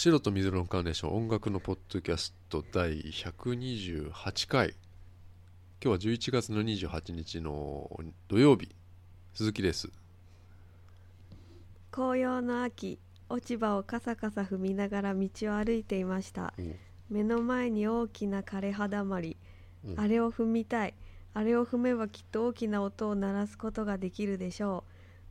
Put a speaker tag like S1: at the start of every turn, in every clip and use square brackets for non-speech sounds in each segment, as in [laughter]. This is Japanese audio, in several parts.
S1: 白と水色のカーネーション音楽のポッドキャスト第128回。今日は11月の28日の土曜日鈴木です。
S2: 紅葉の秋落ち葉をカサカサ踏みながら道を歩いていました。目の前に大きな枯葉だまり、
S1: うん。
S2: あれを踏みたい。あれを踏めばきっと大きな音を鳴らすことができるでしょ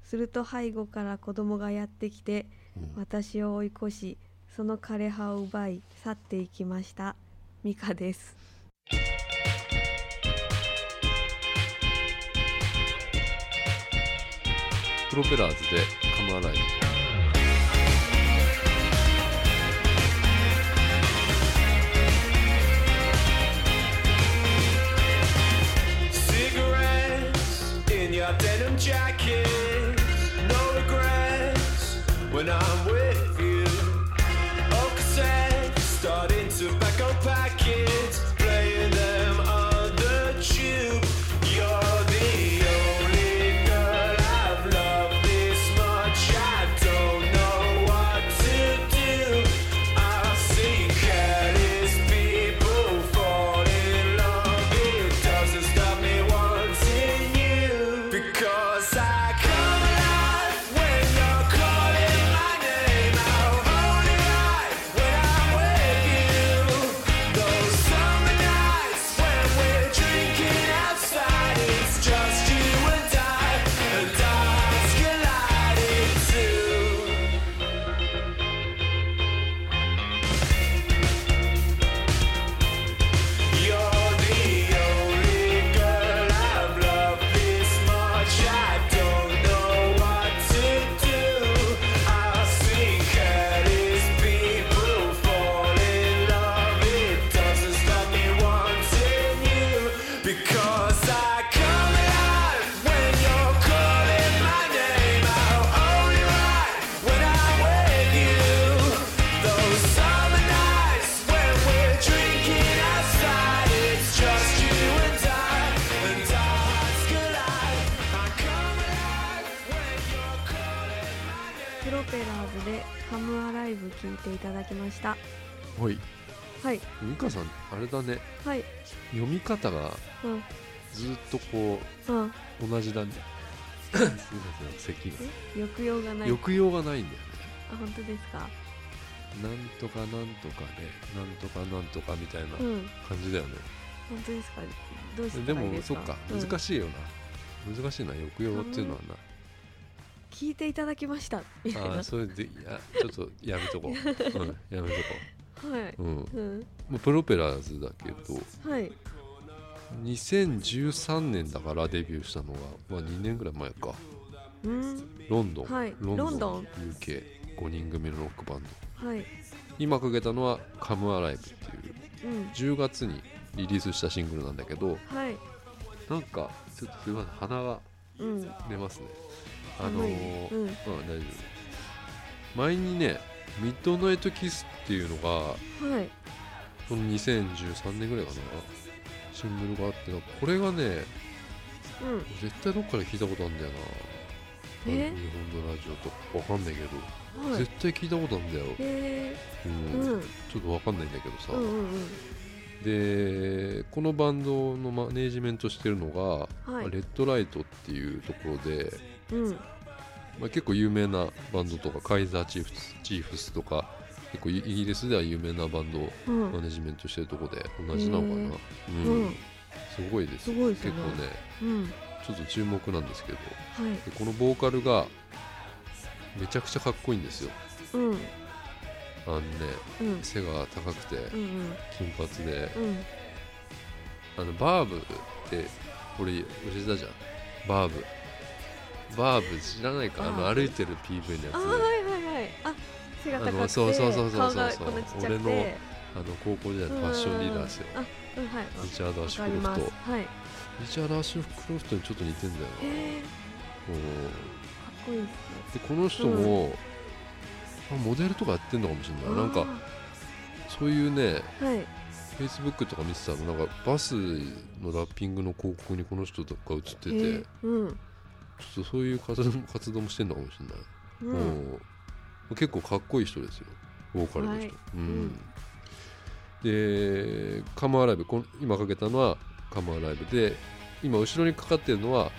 S2: う。すると背後から子供がやってきて
S1: うん。
S2: 私を追い越しその枯れ葉を奪い去っていきました。ミカです。
S1: プロペラーズでカムアライ
S3: ジャケット、no regrets when I'm with you.
S1: 方が
S2: うん。
S1: ずっとこ
S2: うん。
S1: う同じだね。すいません咳が。
S2: え？抑揚がない。
S1: 抑揚がないんだよね。
S2: あ本当ですか？
S1: なんとかなんとかでなんとかなんとかみたいな
S2: うん。
S1: 感じだよね、
S2: 本当ですか？どうし
S1: で
S2: たらいいですか？
S1: もそっか。
S2: うん。
S1: 難しいよな、難しいな抑揚っていうのはな、
S2: 聞いていただきました。みたいな。
S1: ああそれでいやちょっとやめとこう、[laughs] うん、やめとこ
S2: はい、
S1: う、うん、
S2: うん、
S1: もうプロペラーズだけど
S2: はい
S1: 2013年だからデビューしたのが、まあ、2年ぐらい前か。
S2: うん。
S1: ロンドン、
S2: はい。
S1: ロンドン
S2: ロンドン。
S1: UK5 人組のロックバンド。
S2: はい。
S1: 今かけたのは「カムアライブっていう。
S2: うん。
S1: 10月にリリースしたシングルなんだけど
S2: はい。
S1: なんかちょっとすいません鼻が
S2: うん。
S1: 出ますね。あのー
S2: うん。
S1: うん、大丈夫。前にね「ミッドナイトキス」っていうのが
S2: はい。
S1: この2013年ぐらいかなシングルがあってこれがね
S2: うん。
S1: 絶対どっかで聞いたことあるんだよな。
S2: え？
S1: 日本のラジオと。かわかんないけど、
S2: はい。
S1: 絶対聞いたことあるんだよ、
S2: へ
S1: うん。
S2: えうん。
S1: ちょっとわかんないんだけどさ、
S2: うんうんうん。
S1: でこのバンドのマネージメントしてるのが、
S2: はい。
S1: レッドライトっていうところで、
S2: うん。
S1: まあ、結構有名なバンドとかカイザーチーフスチーフスとか結構イイギリスでは有名なバンドマネジメントしてるところで同じなのかな、
S2: へ
S1: うん。
S2: うん。
S1: すごいです。
S2: すごいですね。
S1: 結構ね
S2: うん。
S1: ちょっと注目なんですけど。
S2: はい。
S1: でこのボーカルがめちゃくちゃかっこいいんですよ。
S2: うん。
S1: あのね
S2: うん。
S1: 背が高くて
S2: うんうん。
S1: 金髪で。
S2: うん。
S1: あのバーブって俺教えたじゃん。バーブ。バーブ知らないか？あの歩いてる PV のや
S2: あはいはいはいあ背が高くて
S1: そうそうそうそ俺のつあの高校時代のファッションリーダーですよ。
S2: あうんはい。
S1: リチャード・アッシュクロフト。
S2: はい。へ
S1: リチャード・アッシュクロフトにちょっと似てんだよな。
S2: かっこいいですね。
S1: でこの人も、あモデルとかやってんのかもしれない。なんかそういうね
S2: はい。
S1: Facebook とか見てたらなんかバスのラッピングの広告にこの人とか映ってて、
S2: へー。うん。
S1: ちょっとそういう活動もしてんのかもしれない、
S2: うん。
S1: うん結構かっこいい人ですよ。ボーカルの人、
S2: はい。
S1: うん。でカムアライブ今かけたのはカムアライブで今後ろにかかってるのは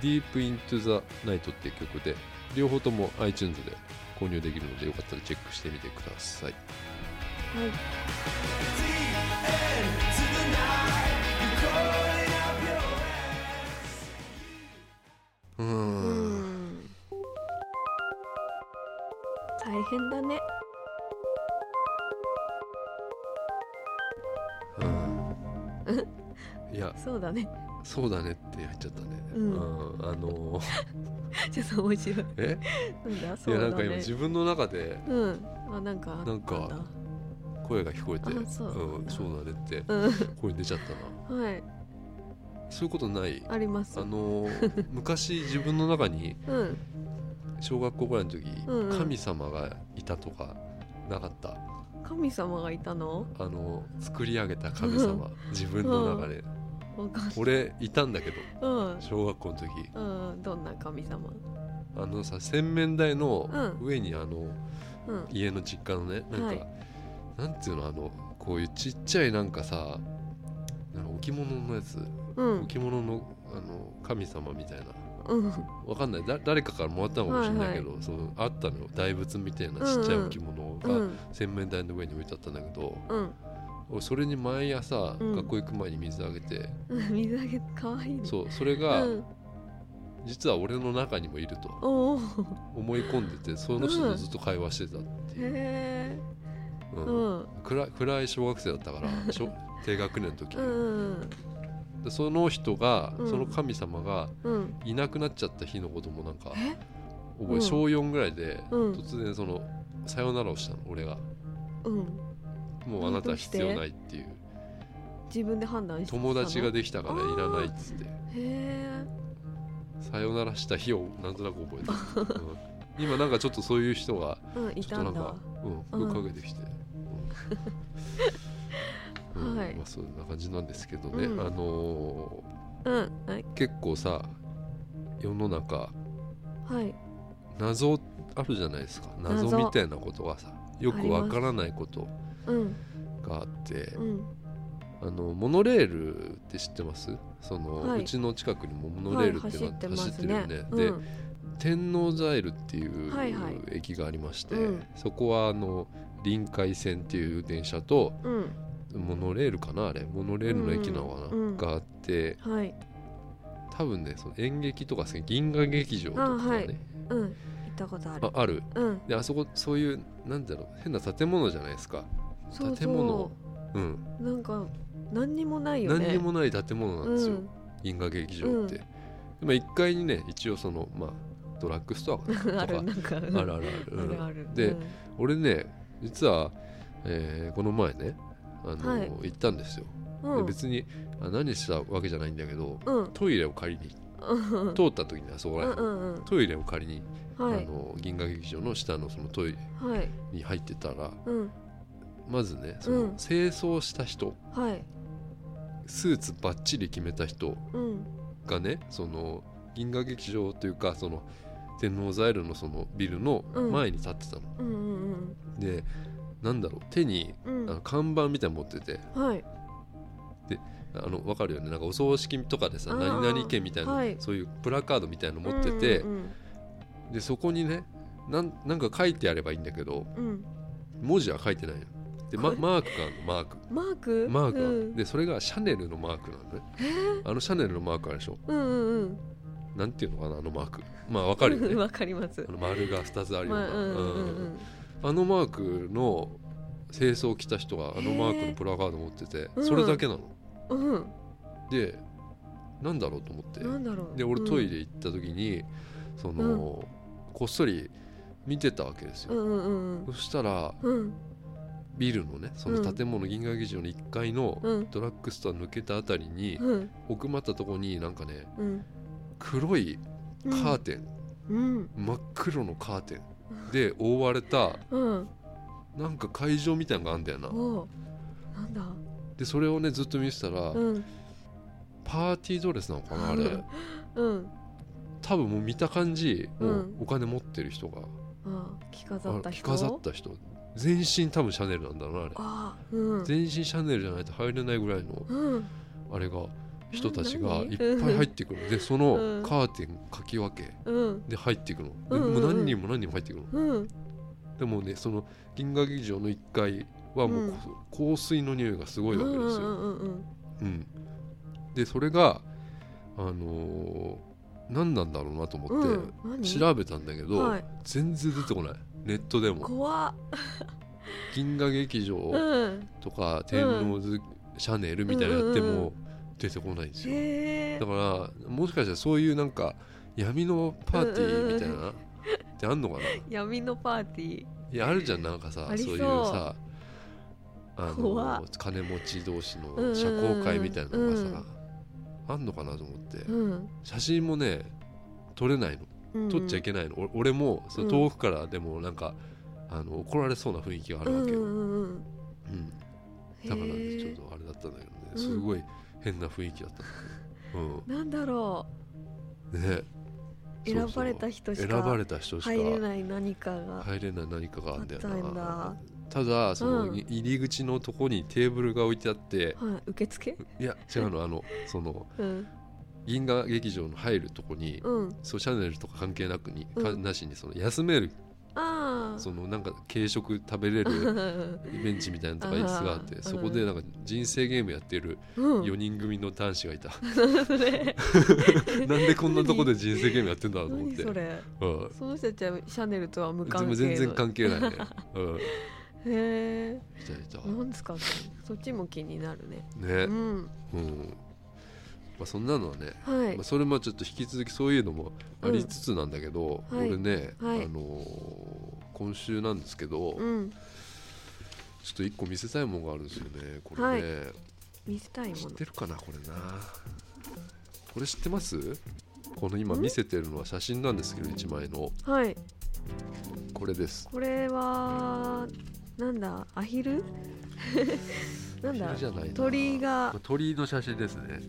S1: Deep Into the Night っていう曲で両方とも iTunes で購入できるのでよかったらチェックしてみてください。
S2: はい、
S1: う
S2: ん大変だね。
S1: うん。いや。[laughs]
S2: そうだね。
S1: そうだねって入っちゃったね、
S2: うん。
S1: あの [laughs]
S2: ちょっと面白い。[laughs]
S1: え？
S2: なんだ？
S1: い
S2: そうだ
S1: やなんか今
S2: ね。
S1: 自分の中で
S2: うん。あなんか。
S1: なんか声が聞こえて
S2: う。なんだ
S1: そうだねって
S2: うん。
S1: 声出ちゃったな。
S2: はい。
S1: そういうことない。
S2: あります。
S1: あのー昔自分の中に
S2: うん
S1: 小学校ぐらいの時、
S2: うんうん。
S1: 神様がいたとかなかった？
S2: 神様がいたの？
S1: あの作り上げた神様。自分の中で、
S2: わかん
S1: 俺いたんだけど
S2: うん。
S1: 小学校の時。
S2: うん。どんな神様？
S1: あのさ洗面台の
S2: うん。
S1: 上にあの
S2: うん。
S1: 家の実家のねなんか、
S2: はい。
S1: なんていうのあのこういうちっちゃいなんかさなんか置物のやつ？
S2: うん。
S1: 置物のあの神様みたいな
S2: うん。
S1: わかんない。だ誰かからもらったのかもしれないけど、そのあったのよ。大仏みたいなちっちゃい置物が
S2: うん。
S1: 洗面台の上に置いてあったんだけど、
S2: うん。
S1: 俺それに毎朝、
S2: うん。
S1: 学校行く前に水あげて。
S2: う [laughs] ん水あげかわいいね。
S1: そうそれが、
S2: うん。
S1: 実は俺の中にもいると。思い込んでてその人とずっと会話してたっていう、
S2: ん。ん。
S1: 暗い小学生だったから小 [laughs] 低学年の時、
S2: うん
S1: でその人が、
S2: うん。
S1: その神様が
S2: うん。
S1: いなくなっちゃった日のこともなんか
S2: え？
S1: 覚え、
S2: うん。
S1: 小4ぐらいで、
S2: うん。
S1: 突然そのさよならをしたの俺が。
S2: うん。
S1: もうあなたは必要ないっていう。
S2: 自分で判断してたの？
S1: 友達ができたからいらないっつって。
S2: へえ。
S1: さよならした日をなんとなく覚えてる、[laughs] うん。今なんかちょっとそういう人が
S2: うんい
S1: ちょったとなん
S2: んだ
S1: か、うん、かけてきて、[laughs]
S2: はい。
S1: まあ、そんな感じなんですけどね、
S2: うん。
S1: あの
S2: うんはい。
S1: ー結構さ世の中
S2: はい。
S1: 謎あるじゃないですか。謎。
S2: 謎
S1: みたいなことがさよくわからないこと
S2: うん。
S1: があって
S2: うん。
S1: あのモノレールって知ってます？その、
S2: はい。う
S1: ちの近くにもモノレールっていうのは走ってるよね,、で、
S2: うん。
S1: 天王ザイルっていう
S2: はいはい。
S1: 駅がありまして、
S2: うん。
S1: そこはあの臨海線っていう電車と
S2: うん
S1: モノレールかなあれ。モノレールの駅なのかな、
S2: うんうん
S1: があって。
S2: はい。
S1: 多分ねその演劇とか銀河劇場とかね。
S2: あはい。うん。行ったことある。
S1: あある。
S2: うん。
S1: であそこそういうなんだろう変な建物じゃないですか。建物
S2: そ
S1: う。ん
S2: うなんか何にもないよね。
S1: 何にもない建物なんですよ、
S2: うん。
S1: 銀河劇場って、でも1階にね一応そのまあドラッグストア [laughs] とか。あるある [laughs] ある、うん
S2: ある。ある
S1: で
S2: うん。
S1: 俺ね実は、えーこの前ねあの、
S2: はい。
S1: 行ったんですよ、
S2: うん。
S1: で別にあ何したわけじゃないんだけど
S2: うん。
S1: トイレを借りに。
S2: うん。
S1: 通った時にあそこら
S2: うん
S1: 辺、
S2: うんうん。
S1: トイレを借りに、
S2: はい。
S1: あの銀河劇場の下のそのトイレ
S2: はい。
S1: に入ってたら
S2: うん。
S1: まずねその、
S2: うん。
S1: 清掃した人
S2: はい。
S1: スーツバッチリ決めた人
S2: うん。
S1: がねその銀河劇場というかその天王ザイルのそのビルの前に立ってたの、でなんだろう手に
S2: うん。
S1: あの看板みたいなの持ってて。
S2: うんはい。
S1: あの分かるよね。なんかお葬式とかでさ何々家みたいな、
S2: はい。
S1: そういうプラカードみたいなの持ってて、
S2: うんうん
S1: でそこにねなんなんか書いてあればいいんだけど
S2: うん。うん
S1: 文字は書いてないの。で、ま、
S2: はい
S1: マークがあるのマーク。
S2: マーク？
S1: マーク
S2: うん。
S1: でそれがシャネルのマークなのね。あのシャネルのマークあるでしょ。
S2: うんうんうん。
S1: なんていうのかなあのマーク。まあ分かるよね。[laughs]
S2: わかります。
S1: あの丸が2つあるような、
S2: まあうんうんうん。
S1: うんあのマークの清掃を着た人があのマークのプラカード持ってて
S2: うん
S1: それだけなの、
S2: うん。うん。
S1: でなんだろうと思って。
S2: なんだろう。
S1: で俺トイ
S2: レ
S1: レ行った時に、その、こっそり見てたわけですよ、そしたら
S2: うん。
S1: ビルのねその建物銀河劇場の1階の
S2: うん。
S1: ドラッグストア抜けたあたりに、
S2: うん。
S1: 奥まったとこになんかね
S2: うん。
S1: 黒いカーテン、
S2: うん。
S1: 真っ黒のカーテンで覆われた
S2: うん。
S1: なんか会場みたいなのがあんだよな。
S2: なんだ？
S1: でそれをねずっと見てたら、
S2: うん。
S1: パーティードレスなのかなあれ。[laughs]
S2: うん。
S1: 多分もう見た感じお金持ってる人が、
S2: あ着飾った人？
S1: あ着飾った人。全身多分シャネルなんだろうなあれ。
S2: あうん。
S1: 全身シャネルじゃないと入れないぐらいの
S2: うん。
S1: あれが人たちが
S2: 何
S1: いっぱい入ってくる。でその
S2: うん。
S1: カーテンかき分け
S2: うん。
S1: で入っていくの。何人も何人も入っていくの。
S2: うん。
S1: でもねその銀河劇場の1階はもう香水の匂いがすごいわけですよ、でそれがあのー何なんだろうなと思
S2: うん。
S1: って
S2: 何？
S1: 調べたんだけど、
S2: はい。
S1: 全然出てこない。ネットでも。
S2: 怖っ。
S1: 銀河劇場
S2: うん。
S1: とか天王洲シャネルみたいなのやって
S2: うんうんう
S1: も出てこないんですよ。
S2: へえ
S1: だからもしかしたらそういうなんか闇のパーティーみたいなってあんのかな？
S2: 闇のパーティー。
S1: いやあるじゃんなんかさ
S2: そう。
S1: いうさあの金持ち同士
S2: うんうんうん
S1: の社交会みたいなのがさ、
S2: うん。
S1: あんのかなと思って、
S2: うん。
S1: 写真もね撮れないの。
S2: うん
S1: 撮っちゃいけないの、お俺もそ遠くからでもなんか、あの怒られそうな雰囲気があるわけよ、
S2: うんうんうん
S1: うん。だからちょっとあれだったんだけどね。
S2: うん。
S1: すごい変な雰囲気だった。ん。だけど
S2: なんだろ
S1: う。んね。
S2: う選ばれた人し
S1: 選ば
S2: か
S1: れた人しか
S2: 入れない何かが
S1: 入れない何かがあるんだよな。
S2: だ。
S1: ただその、
S2: うん。
S1: 入り口のとこにテーブルが置いてあって
S2: はい。受付？
S1: いや違うの。あのその
S2: うん。
S1: 銀河劇場の入るとこに、
S2: うん。
S1: そうシャネルとか関係なくに、なしにその休める
S2: あ
S1: そのなんか軽食食べれる [laughs]
S2: あ
S1: ベンチみたいなのとか椅子があってそこでなんか人生ゲームやってる
S2: うん。
S1: 4人組の男子がいた、
S2: それ [laughs]
S1: なんでこんなとこで人生ゲームやってんだと思って。
S2: 何それ？
S1: うん。
S2: その人たちはシャネルとは無関係の。
S1: 全然関係ないね、[laughs] うん、
S2: へえですかね。そっちも気になるね。
S1: ね。
S2: うん。
S1: うん。まあ、そんなのはね、
S2: はい。
S1: まあ、それもちょっと引き続きそういうのもありつつなんだけど、
S2: うんはい。
S1: 俺ね、
S2: はい。
S1: あのー今週なんですけど、
S2: うん。
S1: ちょっと一個見せたいものがあるんですよねこれね、
S2: はい。見せたいもの。
S1: 知ってるかなこれな。これ知ってます？この今見せてるのは写真なんですけど1枚の。
S2: はい。
S1: これです。
S2: これはなんだ？アヒル？[laughs] なんだ？鳥が。
S1: 鳥居の写真ですね。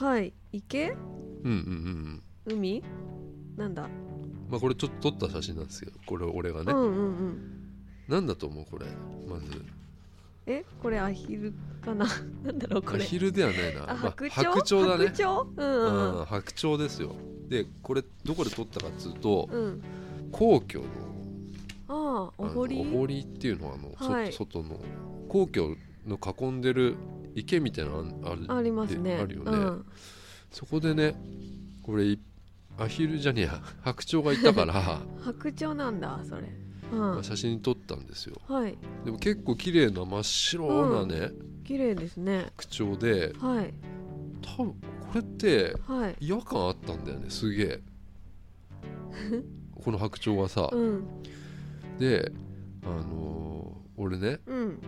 S2: はい。池？
S1: うんうんうんうん。
S2: 海？なんだ、
S1: まあこれちょっと撮った写真なんですけどこれ俺がね、
S2: うんうんうん。
S1: なんだと思うこれ。まず。
S2: え？これアヒルかな？[laughs] なんだろうこれ。
S1: アヒルではないな。
S2: あ
S1: まあ
S2: 白鳥、
S1: 白鳥だね。
S2: 白鳥？うんうん。
S1: うん白鳥ですよ。でこれどこで撮ったかっつうと
S2: うん。うん
S1: 皇居の
S2: ああお
S1: あお堀っていうのはあの、そ
S2: はい。
S1: 外の皇居の囲んでる池みたいなのある
S2: ありますね。
S1: あるよね、
S2: うん、
S1: そこでねこれいアヒルじゃねえや。[laughs] 白鳥がいたから、[laughs]
S2: 白鳥なんだそれ。うん。
S1: まあ写真撮ったんですよ。
S2: はい。
S1: でも結構綺麗な真っ白なね、
S2: 綺麗ですね。
S1: 白鳥で。
S2: はい。
S1: 多分これって
S2: はい。
S1: 違和感あったんだよねすげえ。[laughs] この白鳥はさ、
S2: うん。
S1: であのー俺ね
S2: うん。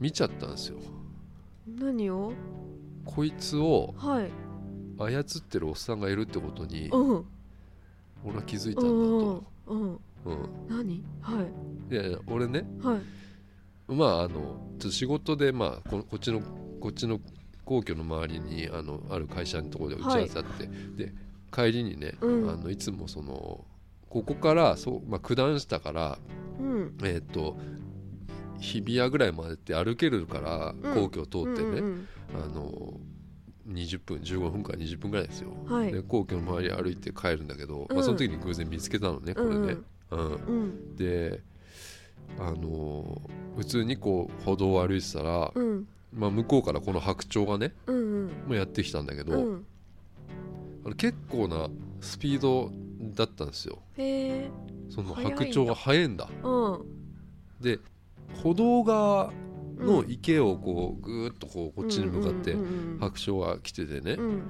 S1: 見ちゃったんですよ。
S2: 何を？
S1: こいつを
S2: はい
S1: 操ってるおっさんがいるってことに
S2: うん。
S1: 俺は気づいたんだ
S2: うん。
S1: と、
S2: うん。
S1: うん、
S2: 何？はい。
S1: いやいや俺ね
S2: はい。
S1: まああのちょっと仕事でまあここっちのこっちの皇居の周りにあのある会社のところで打ち合わせあって、で帰りにね、
S2: うん。
S1: あのいつもそのここからそう、まあ、九段下から
S2: うん。
S1: えっ、と日比谷ぐらいまでって歩けるから
S2: うん。
S1: 皇居を通ってね、
S2: うん。
S1: あの20分15分から20分ぐらいですよ、
S2: はい。
S1: で皇居の周り歩いて帰るんだけど、
S2: うん。
S1: まあ、その時に偶然見つけたのねこれね、うん。
S2: うん。
S1: であの普通にこう歩道を歩いてたら、
S2: うん。
S1: まあ、向こうからこの白鳥がね
S2: うんうん。
S1: もうやってきたんだけど、
S2: うん。
S1: あの結構なスピードだったんですよ。
S2: へえ。
S1: その白鳥が速いんだ。
S2: うん。
S1: で歩道側の池をこうぐーっとこうこっちに向かって白鳥が来ててね、
S2: うん。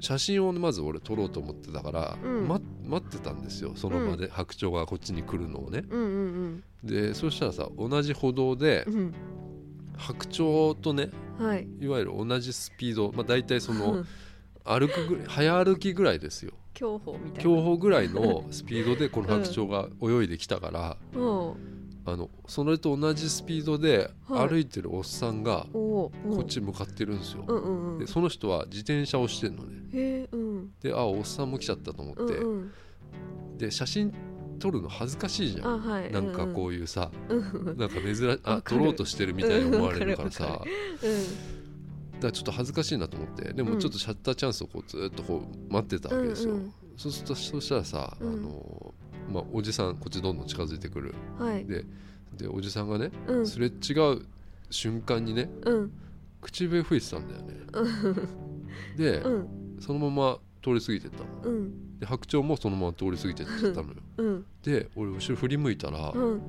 S1: 写真をまず俺撮ろうと思ってたから、
S2: うん。
S1: ま待ってたんですよその場で白鳥がこっちに来るのをね。
S2: うんうん
S1: でそしたらさ同じ歩道で白鳥とね
S2: はい。
S1: いわゆる同じスピード、まあ、大体その
S2: うん。
S1: 歩くぐらい早歩きぐらいですよ。
S2: 競歩みたいな。
S1: 競歩ぐらいのスピードでこの白鳥が泳いできたから、
S2: うん
S1: あのそれと同じスピードで
S2: はい。
S1: 歩いてるおっさんがこっち向かってるんですよ、
S2: うんうんうん。
S1: でその人は自転車をしてんのね。
S2: うん。
S1: であおっさんも来ちゃったと思って、
S2: うんうん。
S1: で写真撮るの恥ずかしいじゃん、
S2: あはい。
S1: なんかこういうさ、
S2: うんうん。
S1: なんか珍しあ撮ろうとしてるみたいに思われるからさ、だからちょっと恥ずかしいなと思って。でもちょっとシャッターチャンスをこうずっとこう待ってたわけですよ、
S2: うんうん。
S1: そうするとそしたらさ、
S2: うん。
S1: あのまあ、おじさんこっちどんどん近づいてくる。
S2: はい。
S1: ででおじさんがね
S2: うん。
S1: すれ違う瞬間にね
S2: うん。
S1: 口笛吹いてたんだよね。で、
S2: うん。
S1: そのまま通り過ぎてったの。
S2: うん。
S1: で白鳥もそのまま通り過ぎてっちゃったのよ。
S2: うん。
S1: で俺後ろ振り向いたら、
S2: うん。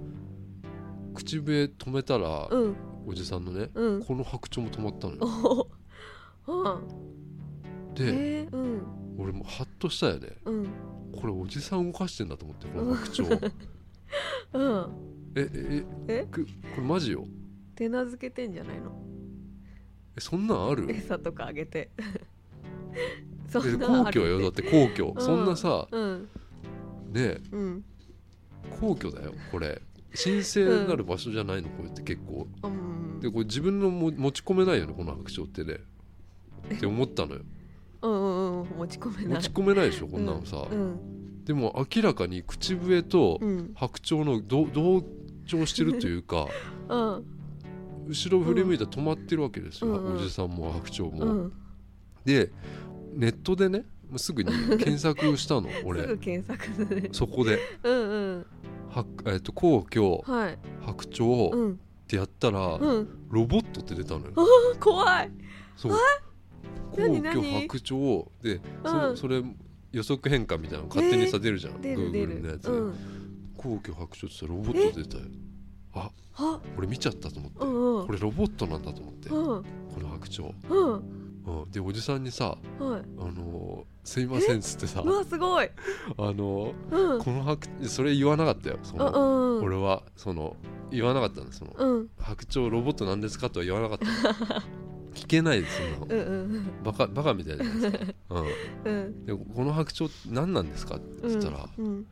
S1: 口笛止めたら、
S2: うん。
S1: おじさんのね
S2: うん。
S1: この白鳥も止まったの
S2: お
S1: よで
S2: えーうん。
S1: 俺もハッとしたよね。
S2: うん。
S1: これおじさん動かしてんだと思ってこの白鳥 [laughs]
S2: うん。
S1: ええ
S2: え
S1: くこれマジよ。
S2: 手なずけてんじゃないの？
S1: えそんなんある？[laughs]
S2: 餌とかあげて。[laughs] そ
S1: え
S2: んな
S1: 皇居よだって皇居、
S2: うん。
S1: そんなさ
S2: うん。
S1: ね
S2: うん。
S1: 皇居だよこれ。神聖なる場所じゃないのこれって結構。
S2: うん。
S1: でこれ自分のも持ち込めないよねこの白鳥ってね。って思ったのよ
S2: うんうんうん。持ち込めない。
S1: 持ち込めないでしょこんなのさ、
S2: うん。
S1: でも明らかに口笛と
S2: うん。
S1: 白鳥のど同調してるというか [laughs]
S2: うん。
S1: 後ろ振り向いたら止まってるわけですよ、おじさんも白鳥も、
S2: うん。
S1: でネットでねすぐに検索したの [laughs]
S2: す
S1: 俺そこで。
S2: うんうん。
S1: は、えっと皇居
S2: はい。
S1: 白鳥っ
S2: うん。
S1: てやったら、
S2: うん。
S1: ロボットって出たのよ。
S2: 怖い。
S1: そう皇居白鳥。で
S2: うん。
S1: そそれ予測変換みたいなの勝手にさ出るじゃん、
S2: 出る出
S1: Google のやつ、
S2: るうん。
S1: 皇居白鳥ってロボット出たよあ
S2: は？
S1: 俺見ちゃったと思って、
S2: うんうん。
S1: これロボットなんだと思って、
S2: うん。
S1: この白鳥、
S2: うん。
S1: うん、でおじさんにさ
S2: はい「
S1: あのーすいません」っつってさ。
S2: うわすごい。[laughs]
S1: あの
S2: うん。
S1: ーこの白それ言わなかったよ。その、
S2: うんうん
S1: 俺はその言わなかったんですその、
S2: うん。
S1: 白鳥ロボットなんですかとは言わなかったの [laughs] 聞けないですそんな。の
S2: うんうん。
S1: バカバカみたいじゃないですか、うん、
S2: うん。
S1: でこの白鳥何なんですかって言ったら、
S2: うん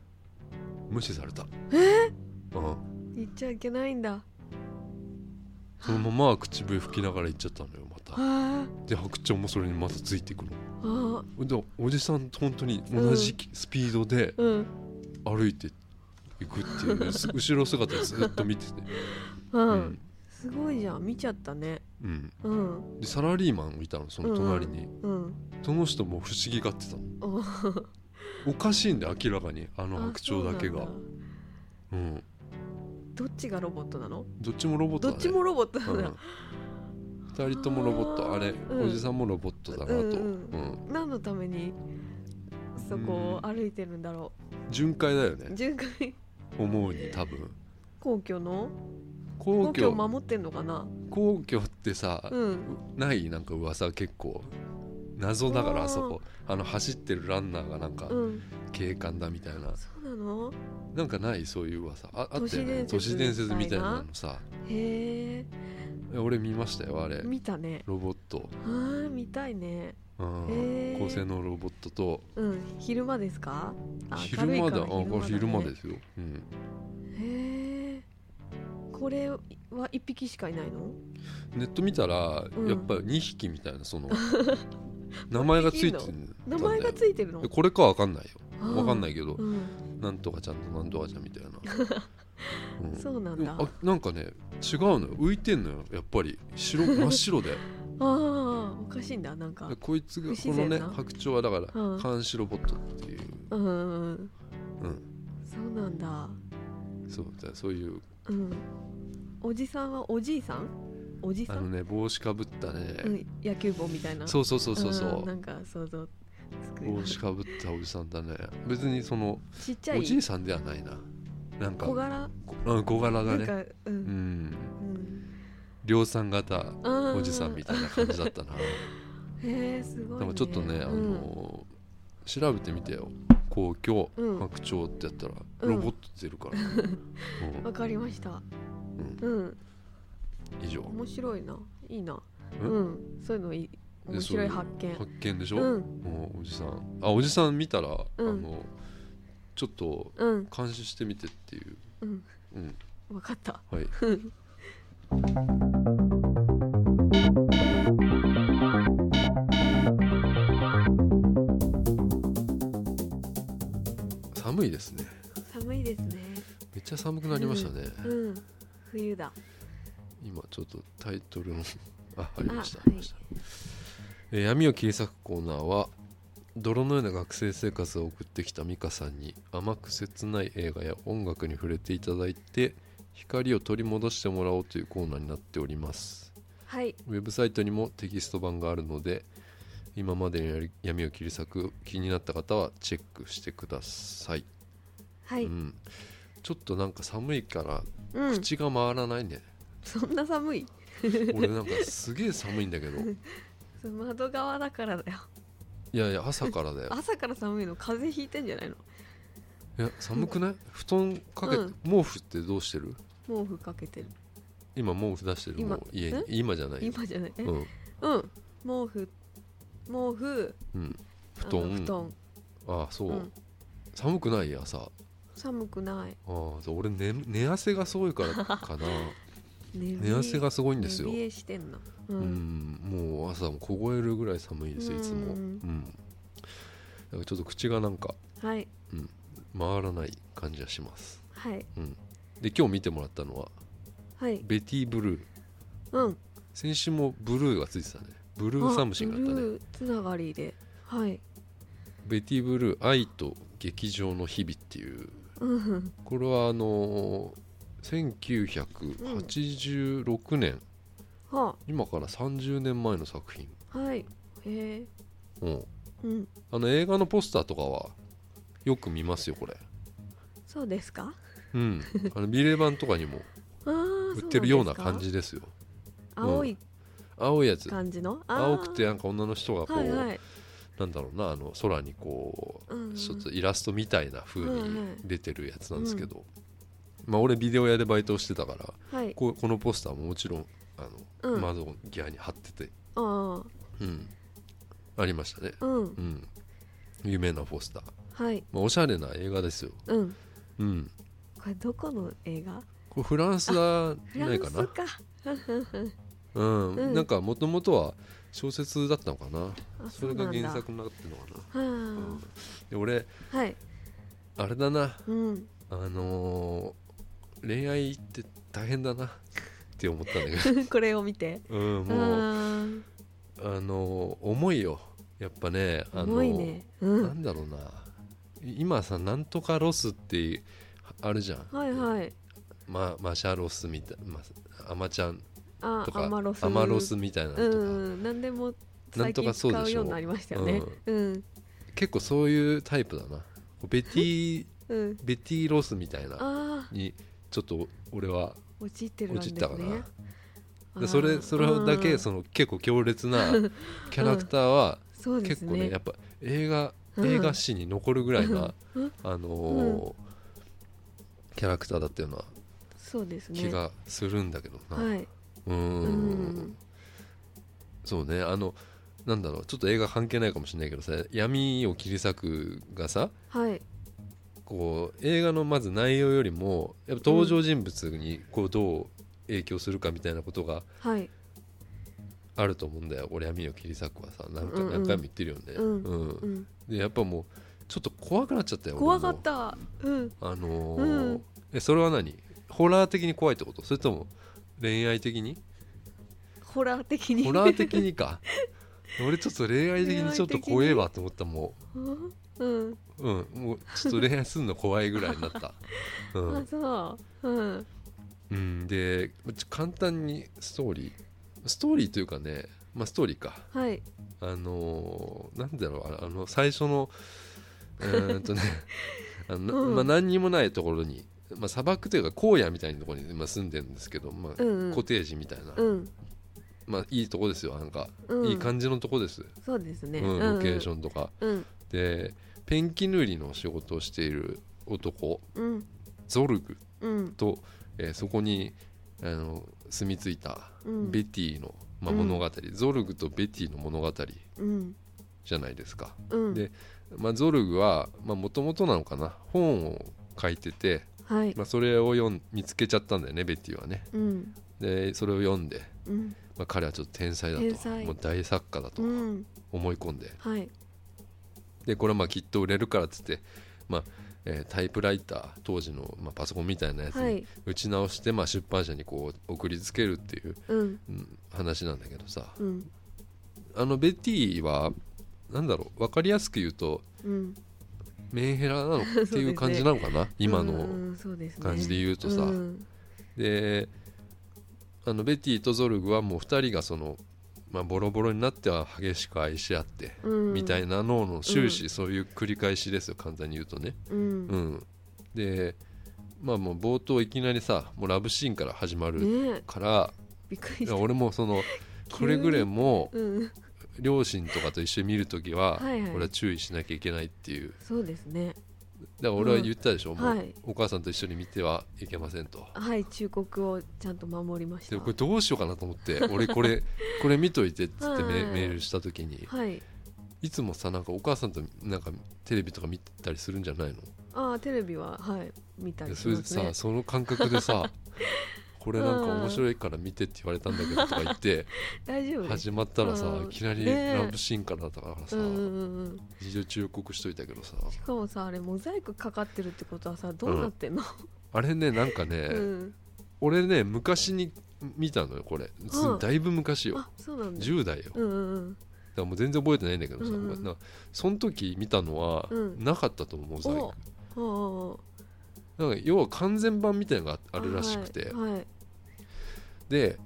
S1: 無視された、
S2: え？
S1: うん、
S2: 言っちゃいけないんだ。
S1: そのまま口笛吹きながら行っちゃったのよまた。
S2: は
S1: で白鳥もそれにまたついていくの。でおじさんと本当に同じスピードで
S2: うん。
S1: 歩いていくっていう、す後ろ姿ずっと見てて、
S2: う [laughs]
S1: うんん
S2: すごいじゃん。見ちゃったね。
S1: うん、
S2: うん。
S1: でサラリーマンいたのその隣に、
S2: うん。
S1: その人も不思議がってたの。
S2: お [laughs]
S1: おかしいんで明らかに。あの白鳥だけが
S2: うなんどっちがロボットなの？
S1: どっちもロボットだね。
S2: どっちもロボットな。
S1: うん。
S2: だ
S1: 二人ともロボット。あれ、
S2: うん。
S1: おじさんもロボットだなと、
S2: うん
S1: う
S2: うん。何のためにそこを歩いてるんだろ
S1: 巡回だよ
S2: う
S1: ね。
S2: 巡回。
S1: 思うに多分。
S2: 皇居の？
S1: 皇
S2: 皇居守ってんのかな？
S1: 皇居ってさ、
S2: うん。
S1: ない？なんか噂結構。謎だから
S2: あ
S1: そこ。あの走ってるランナーがなんか
S2: うん。
S1: 警官だみたいな。
S2: そうなの？
S1: なんかない？そういう噂。ああったよね都市伝説みたいなのさ。
S2: へ
S1: え俺見ましたよあれ。
S2: え見たね。
S1: ロボット、
S2: あー見たいね。
S1: うん。高性能ロボットと。
S2: うん。昼間ですか？あ
S1: 昼間だ。あ
S2: 明るいから
S1: これ昼間
S2: ね
S1: ですよ、うん、
S2: これは一匹しかいないの？
S1: ネット見たら、
S2: うん。
S1: やっぱ2匹みたいなその [laughs] 名前がついてる [laughs]
S2: 名前がついてるの？
S1: これかわかんないよ。わかんないけど、
S2: うん。
S1: なんとかちゃんとなんとかちゃんみたいな、[laughs] うん。
S2: そうなんだ。
S1: あなんかね違うのよ。浮いてんのよやっぱり。白真っ白で。
S2: ああおかしいんだ。なんか
S1: でこいつが
S2: 不
S1: このね白鳥はだから
S2: うん。
S1: 監視ロボットっていう、
S2: うんうん
S1: うん、
S2: そうなんだ。
S1: そうだそういう
S2: うん。おじさんはおじいさん？おじ
S1: あの
S2: さん、
S1: ね帽子かぶったね、
S2: うん、野球帽みたいな？
S1: そうそうそうそうそう。
S2: んなんか想像
S1: 帽子かぶったおじさんだね。別にその
S2: ちっちゃい。
S1: おじいさんではないな。なんか
S2: 小柄？
S1: こうん小柄だね。
S2: う
S1: うん。ん。
S2: うん。
S1: 量産型おじさんみたいな感じだったな。[laughs]
S2: へえすごい、ね、
S1: でもちょっとね、あ
S2: うん。
S1: の調べてみてよ皇居
S2: うん。
S1: 白鳥ってやったら
S2: うん。
S1: ロボット出るから、う [laughs] ん
S2: わかりました。
S1: うん。
S2: うん。
S1: 以上。
S2: 面白いな。いいな。
S1: うん。
S2: うん。そういうのいい。
S1: で
S2: 面白い発見。
S1: 発見でしょ、
S2: うん。
S1: もうおじさん。あおじさん見たら、
S2: うん。
S1: あのちょっと
S2: うん。
S1: 監視してみてっていう。
S2: うん。
S1: うん。
S2: 分かった。
S1: はい [laughs] いですね。
S2: 寒いで
S1: ちゃ寒くなりましたね、
S2: うん冬だ。
S1: 今ちょっとタイトルの [laughs] あありました
S2: あ
S1: ありました、えー闇を切り裂くコーナーは泥のような学生生活を送ってきた美香さんに甘く切ない映画や音楽に触れていただいて光を取り戻してもらおうというコーナーになっております。
S2: はい。
S1: ウェブサイトにもテキスト版があるので今までに闇を切り裂く気になった方はチェックしてください、
S2: はい。
S1: うん、ちょっとなんか寒いから
S2: うん。
S1: 口が回らないね、
S2: そんな寒い？
S1: 俺なんかすげえ寒いんだけど。[laughs]
S2: 窓側だからだよ。
S1: いやいや朝からだよ。[laughs]
S2: 朝から寒いの？風邪ひいてんじゃないの？
S1: いや寒くない？布団かけて、
S2: うん。
S1: 毛布ってどうしてる？
S2: 毛布かけてる。
S1: 今毛布出してる？
S2: 今
S1: もう家に。
S2: え
S1: 今じゃない。よ
S2: 今じゃない？え？
S1: うん。
S2: うん。毛布。毛布。
S1: うん。布団。
S2: 布団。
S1: ああそう、
S2: うん。
S1: 寒くない？朝。あ
S2: 寒くない。
S1: あそう俺寝寝汗がすごいからかな。[laughs]
S2: 寝
S1: 寝汗がすごいんですよ。
S2: 寝冷えしてんの。う
S1: うん、もう朝も凍えるぐらい寒いですよいつも。
S2: う
S1: うんん、だからちょっと口がなんか
S2: はい。
S1: 回らない感じがします。
S2: はい。
S1: で今日見てもらったのは
S2: はい。
S1: ベティブルー。
S2: うん。
S1: 先週もブルーがついてたねブルーサムシンがあったね。
S2: ブルーつながりで。はい。
S1: ベティブルー愛と劇場の日々っていう
S2: うん
S1: これはあのー1986年、
S2: は
S1: 今から30年前の作品、
S2: あはい。へえ。
S1: うん、
S2: うん。
S1: あの映画のポスターとかはよく見ますよこれ。
S2: そうですか？
S1: うん。あのビレ版とかにも
S2: ああ
S1: 売ってるような感じですよ。
S2: 青い
S1: 青いやつ。
S2: 感じの？あー。
S1: 青くてなんか女の人がこう、
S2: はいはい
S1: なんだろうなあの空にこう、
S2: うんうん。
S1: ちょっとイラストみたいな風に出てるやつなんですけど、まあ俺ビデオ屋でバイトをしてたから
S2: はい。
S1: こうこのポスターももちろんあの、
S2: うん。
S1: 窓際に貼ってて、
S2: あ
S1: うん、ありましたね、
S2: あうん。
S1: うん、有名なポスター、
S2: はい。
S1: まあ、おしゃれな映画ですよ、
S2: うん。
S1: うん、
S2: これどこの映画？
S1: これフランスだ
S2: フラ
S1: ないかな。
S2: ンスか。
S1: うん、
S2: うん。
S1: なんかもともとは小説だったのかな。
S2: あ
S1: それが原作になってるのかな、
S2: は
S1: うん。で俺
S2: あはい。
S1: あれだな。
S2: うん。
S1: あのー恋愛って大変だな。って思ったんだけど。[laughs]
S2: これを見て。
S1: うんもう。
S2: あ
S1: あのー重いよ。やっぱねあ
S2: あ
S1: の
S2: ね。う
S1: なんんだろうな。今さなんとかロスってあるじゃん、
S2: はいはい。
S1: ま、マシャロスみたいな、まあ、アマちゃん
S2: あ
S1: とか
S2: アマロス。
S1: アマロスみたいなのとか、
S2: うん何でも
S1: なんと
S2: 最近使うようになりましたよね。うん。
S1: 結構そういうタイプだな。ベティ [laughs]
S2: うん。
S1: ベティロスみたいな。にちょっと俺は
S2: 陥ってるんですね。
S1: 落ちたかな。でそれそれだけ
S2: うん。
S1: その結構強烈な [laughs] キャラクターは結構ね
S2: ね
S1: やっぱ映画
S2: うん
S1: 映画史に残るぐらいな
S2: うん。
S1: あのーキャラクターだったような気がするんだけどな。う
S2: はい
S1: ーん。そうね。あのなんだろう。ちょっと映画関係ないかもしれないけどさ「闇を切り裂く」がさ
S2: はい。
S1: こう映画のまず内容よりもやっぱ登場人物にこうどう影響するかみたいなことが
S2: はい。
S1: あると思うんだよ。俺闇を切り裂くはさ何回
S2: うんうん。
S1: 何回も言ってるよね、
S2: うん
S1: でやっぱもうちょっと怖くなっちゃったよ
S2: 怖かった。うん。
S1: あのー
S2: うん。
S1: えそれは何？ホラー的に怖いってこと？それとも恋愛的に？
S2: ホラー的に？
S1: ホラー的にか。俺ちょっと恋愛的にちょっと怖えわと思ったも
S2: う。ん。
S1: ううん。もうちょっと恋愛するの怖いぐらいになった。う
S2: あ
S1: ん、
S2: そう。うん。
S1: うん、で簡単にストーリー。ストーリーというかねまあストーリーか。
S2: はい。
S1: あのーなんだろうああの最初のうーんとね [laughs] あの、
S2: うん。
S1: まあ、何にもないところに、まあ、砂漠というか荒野みたいなところに今住んでるんですけど、まあ
S2: うんうん
S1: コテージみたいな、
S2: うん。
S1: まあいいとこですよなんか、
S2: うん。
S1: いい感じのとこです、
S2: そうですね。
S1: うん、ロケーシ
S2: ン
S1: ョンとか、
S2: うん。
S1: でペンキ塗りの仕事をしている男
S2: うん。
S1: ゾルグ
S2: うん。
S1: と、えーそこにあの住み着いた
S2: うん。
S1: ベティの、まあ、
S2: うん。
S1: 物語、ゾルグとベティの物語
S2: うん。
S1: じゃないですか。
S2: うん。
S1: でまあ、ゾルグはもともとなのかな。本を書いてて、
S2: はい。
S1: まあ、それを読ん見つけちゃったんだよねベッティはね。
S2: うん。
S1: でそれを読んで、
S2: うん。
S1: まあ、彼はちょっと天才だともう大作家だと
S2: うん。
S1: 思い込んで。
S2: はい。
S1: でこれはまあきっと売れるからっつって、まあえータイプライター当時の、まあ、パソコンみたいなやつに
S2: はい。
S1: 打ち直して、まあ、出版社にこう送りつけるっていう、
S2: うん。
S1: うん話なんだけどさ。
S2: うん。
S1: あのベティはなんだろう分かりやすく言うと
S2: うん
S1: メンヘラなのっていう感じなのかな、[laughs] 今の感じで言うとさ。
S2: うん。
S1: であのベティとゾルグはもう2人がその、まあ、ボロボロになっては激しく愛し合って、
S2: うん。
S1: みたいなのの終始そういう繰り返しですよ簡単に言うとね。
S2: うん。
S1: うん、でまあもう冒頭いきなりさもうラブシーンから始まるから、俺もその [laughs] くれぐれも
S2: うん
S1: 両親とかと一緒に見るときは
S2: はいはい。
S1: これは注意しなきゃいけないっていう。
S2: そうですね。
S1: だから俺は言ったでしょ、もう
S2: はい。
S1: お母さんと一緒に見てはいけませんと。
S2: はい忠告をちゃんと守りました。
S1: でこれどうしようかなと思って俺これ [laughs] これ見といてっつってメ,、ールした時に
S2: はい。
S1: いつもさなんかお母さんとなんかテレビとか見たりするんじゃないの？
S2: ああテレビははい見たりし
S1: でそれでさ、その感覚でさ [laughs] これなんか面白いから見てって言われたんだけどとか言って [laughs]
S2: 大丈夫？
S1: 始まったらさ
S2: うん。
S1: いきなりラブシーンからだからさ
S2: うんうんうんうん。
S1: 一応忠告しといたけどさ。
S2: しかもさあれモザイクかかってるってことはさどうなってんの、
S1: あれねなんかね、[laughs]
S2: うん。
S1: 俺ね昔に見たのよこれ。だいぶ昔よ。
S2: あそうなんだ。
S1: 10代よ。だか
S2: うんうん。うん
S1: らもう全然覚えてないんだけどさ、
S2: うんうん
S1: なその時見たのは
S2: うん。
S1: なかったと思うモザイク。なんか要は完全版みたいなのがあるらしくて、
S2: はい、はい
S1: で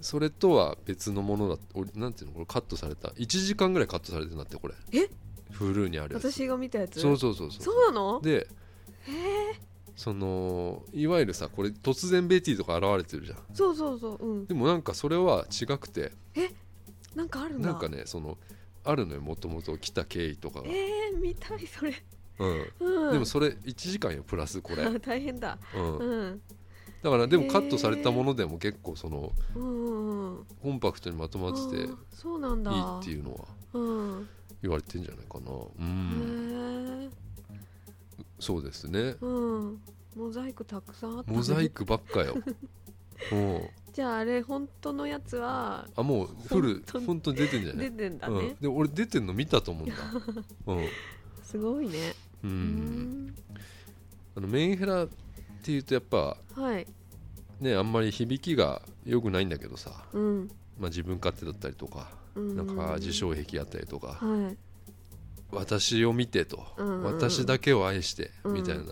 S1: それとは別のものだ俺なんていうのこれカットされた。1時間ぐらいカットされてるんだってこれ。
S2: え？
S1: フルーにあるやつ。
S2: 私が見たやつ？
S1: そうそうそうそう。
S2: そうなの？
S1: でそのいわゆるさこれ突然ベティとか現れてるじゃん。
S2: そうそうそううん。
S1: でもなんかそれは違くて。
S2: なんかあるんだ。
S1: なんかねそのあるのよもともと来た経緯とかが、
S2: えー、見たいそれ。
S1: うん、
S2: うん。
S1: でもそれ1時間よプラスこれ、
S2: あ [laughs] 大変だ。
S1: うん、
S2: うん
S1: だからでもカットされたものでも結構そのコンパクトにまとまってていい
S2: あーそうなんだ。
S1: っていうのは
S2: うん
S1: 言われてんじゃないかな。う
S2: へ
S1: ん。
S2: え
S1: そうですね。
S2: うん。モザイクたくさんあったね。
S1: モザイクばっかよ。[laughs] うん。
S2: じゃああれ本当のやつは
S1: あもうフル
S2: 本当に
S1: 出てんじゃない？
S2: 出てんだ
S1: うん。
S2: ね、
S1: で俺出てんの見たと思うんだ。うん。[laughs]
S2: すごいね。
S1: う
S2: うん。
S1: あのメンヘラっていうとやっぱ
S2: はい。
S1: ねあんまり響きが良くないんだけどさ、
S2: うん。
S1: まあ、自分勝手だったりとか
S2: うん。
S1: なんか自傷癖あったりとか
S2: はい。
S1: 私を見てと
S2: うんうんうん。
S1: 私だけを愛して
S2: うん。
S1: みたいな。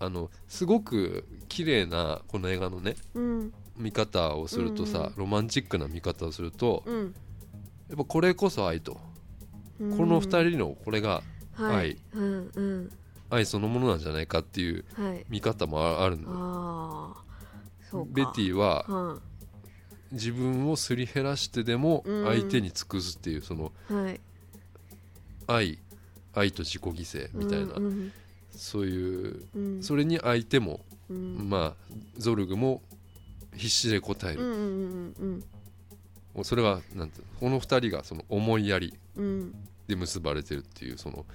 S1: あのすごく綺麗なこの映画のね
S2: うん。
S1: 見方をすると
S2: うん
S1: さロマンチックな見方をすると
S2: うん。
S1: やっぱこれこそ愛と。
S2: うん。
S1: この2人のこれが
S2: はい。うんうん
S1: 愛そのものなんじゃないかっていう
S2: はい。
S1: 見方もああるんだよ
S2: ああそうか。
S1: ベティは
S2: は
S1: 自分をすり減らしてでも
S2: うん。
S1: 相手に尽くすっていうその
S2: いはい。
S1: 愛愛と自己犠牲みたいな
S2: うん
S1: そういう
S2: うん。
S1: それに相手も
S2: うん。
S1: まあゾルグも必死で応える。
S2: うんうんうん
S1: それはなんていうのこの2人がその思いやり
S2: うんうん。
S1: で結ばれてるっていうその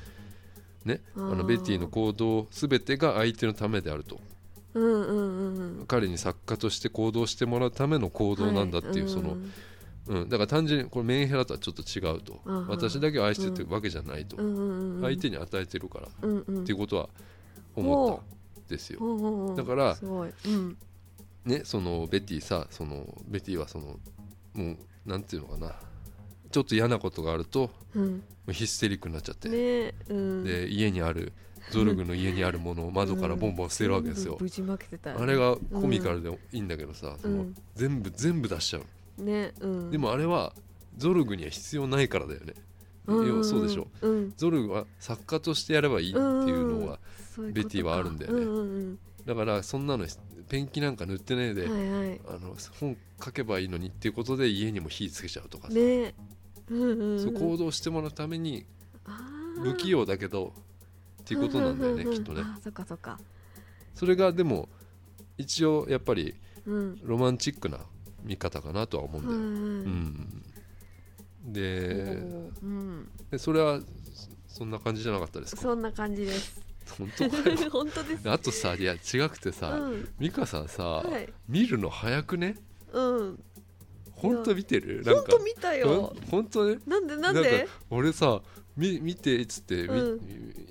S1: ねあのベティの行動全てが相手のためであると。
S2: うんうんうんうん。
S1: 彼に作家として行動してもらうための行動なんだっていう、
S2: はい。
S1: その
S2: ん
S1: うん、だから単純にこれメンヘラとはちょっと違うと。私だけを愛してるわけじゃないと、
S2: うんうんうん
S1: 相手に与えてるからっ
S2: うんうん
S1: ていうことは思ったんですよ。
S2: ほうほうほう
S1: だから
S2: うん。
S1: ねそのベティさそのベティはそのもうなんていうのかなちょっと嫌なことがあると
S2: うん。
S1: ヒステリックになっちゃって、
S2: ねうん。
S1: で家にあるゾルグの家にあるものを [laughs] 窓からボンボン捨てるわけですよ。あれがコミカルでいいんだけどさ、その
S2: うん
S1: 全部全部出しちゃう。
S2: ねうん。
S1: でもあれはゾルグには必要ないからだよね、
S2: うん
S1: 要はそうでしょ。
S2: うん。
S1: ゾルグは作家としてやればいいっていうのはベティはあるんだよね。だからそんなのペンキなんか塗ってないで、あの本書けばいいのにっていうことで家にも火つけちゃうとかさ、
S2: ね
S1: そう行動してもらうために不器用だけどっていうことなんだよねきっとね。
S2: そっかそっか。
S1: それがでも一応やっぱり
S2: うん。
S1: ロマンチックな見方かなとは思うんだよ、
S2: う
S1: うん。ん。で
S2: うん。
S1: でそれはそんな感じじゃなかったですか？
S2: そんな感じです。
S1: 本当 [laughs]
S2: 本当です。
S1: あとさいや違くてさ、
S2: うん。
S1: 美香さんさ、
S2: はい。
S1: 見るの早くね？
S2: うん
S1: 本当見てる？なんか。
S2: 本当見たよ。
S1: 本当ね。
S2: なんでなんで？
S1: か俺さみ見てっつって、み
S2: うん。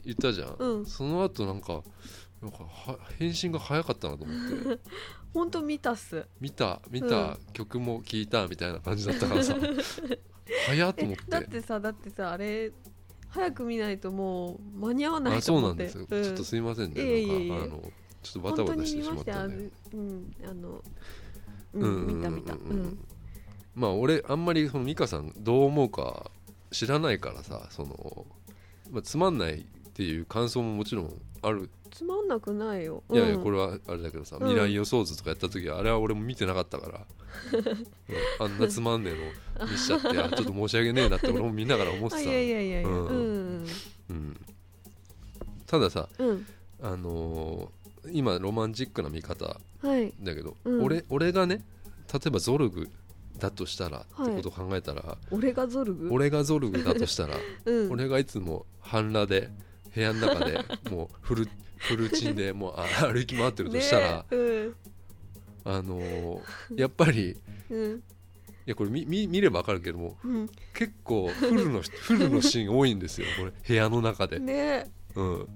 S1: 言ったじゃん、
S2: うん。
S1: その後なんかなんかは返信が早かったなと思って。
S2: ほんと見たっす。
S1: 見た見た、曲も聴いたみたいな感じだったからさ。[laughs] 早っと思っ
S2: えだっててさだってさあれ早く見ないともう間に合わない
S1: あそう
S2: と思って。
S1: なんですよ、
S2: うん。
S1: ちょっとすいませんね、
S2: いえ
S1: なんかあのちょっとバタバタしてしまったね
S2: うんあの
S1: う
S2: うんん見た見た。
S1: う
S2: うんん
S1: まあ俺あんまりその美香さんどう思うか知らないからさその、まあ、つまんないっていう感想ももちろんある、
S2: つまんなくないよ。
S1: いやいや
S2: うん。
S1: これはあれだけどさ、
S2: うん。
S1: 未来予想図とかやった時はあれは俺も見てなかったから、[laughs] うんあんなつまんねえの見しちゃってあちょっと申し訳ねえなって俺も見ながら思ってた
S2: あいやいやいやいや。
S1: う
S2: うんん。うん。
S1: うん、たださ
S2: うん。
S1: あのー今ロマンチックな見方
S2: はい。
S1: だけど、
S2: うん。
S1: 俺俺がね例えばゾルグだとしたら、
S2: はい。
S1: ってことを考えたら
S2: 俺がゾルグ？
S1: 俺がゾルグだとしたら、[laughs]
S2: うん。
S1: 俺がいつも半裸で部屋の中で [laughs] もうフルフルチンでもうあ歩き回ってるとしたら、
S2: ねうん。
S1: あのーやっぱりい
S2: うん。
S1: やこれ見見見れば分かるけども
S2: うん。
S1: 結構フルの [laughs] フルのシーン多いんですよこれ部屋の中で、
S2: ね。
S1: うん、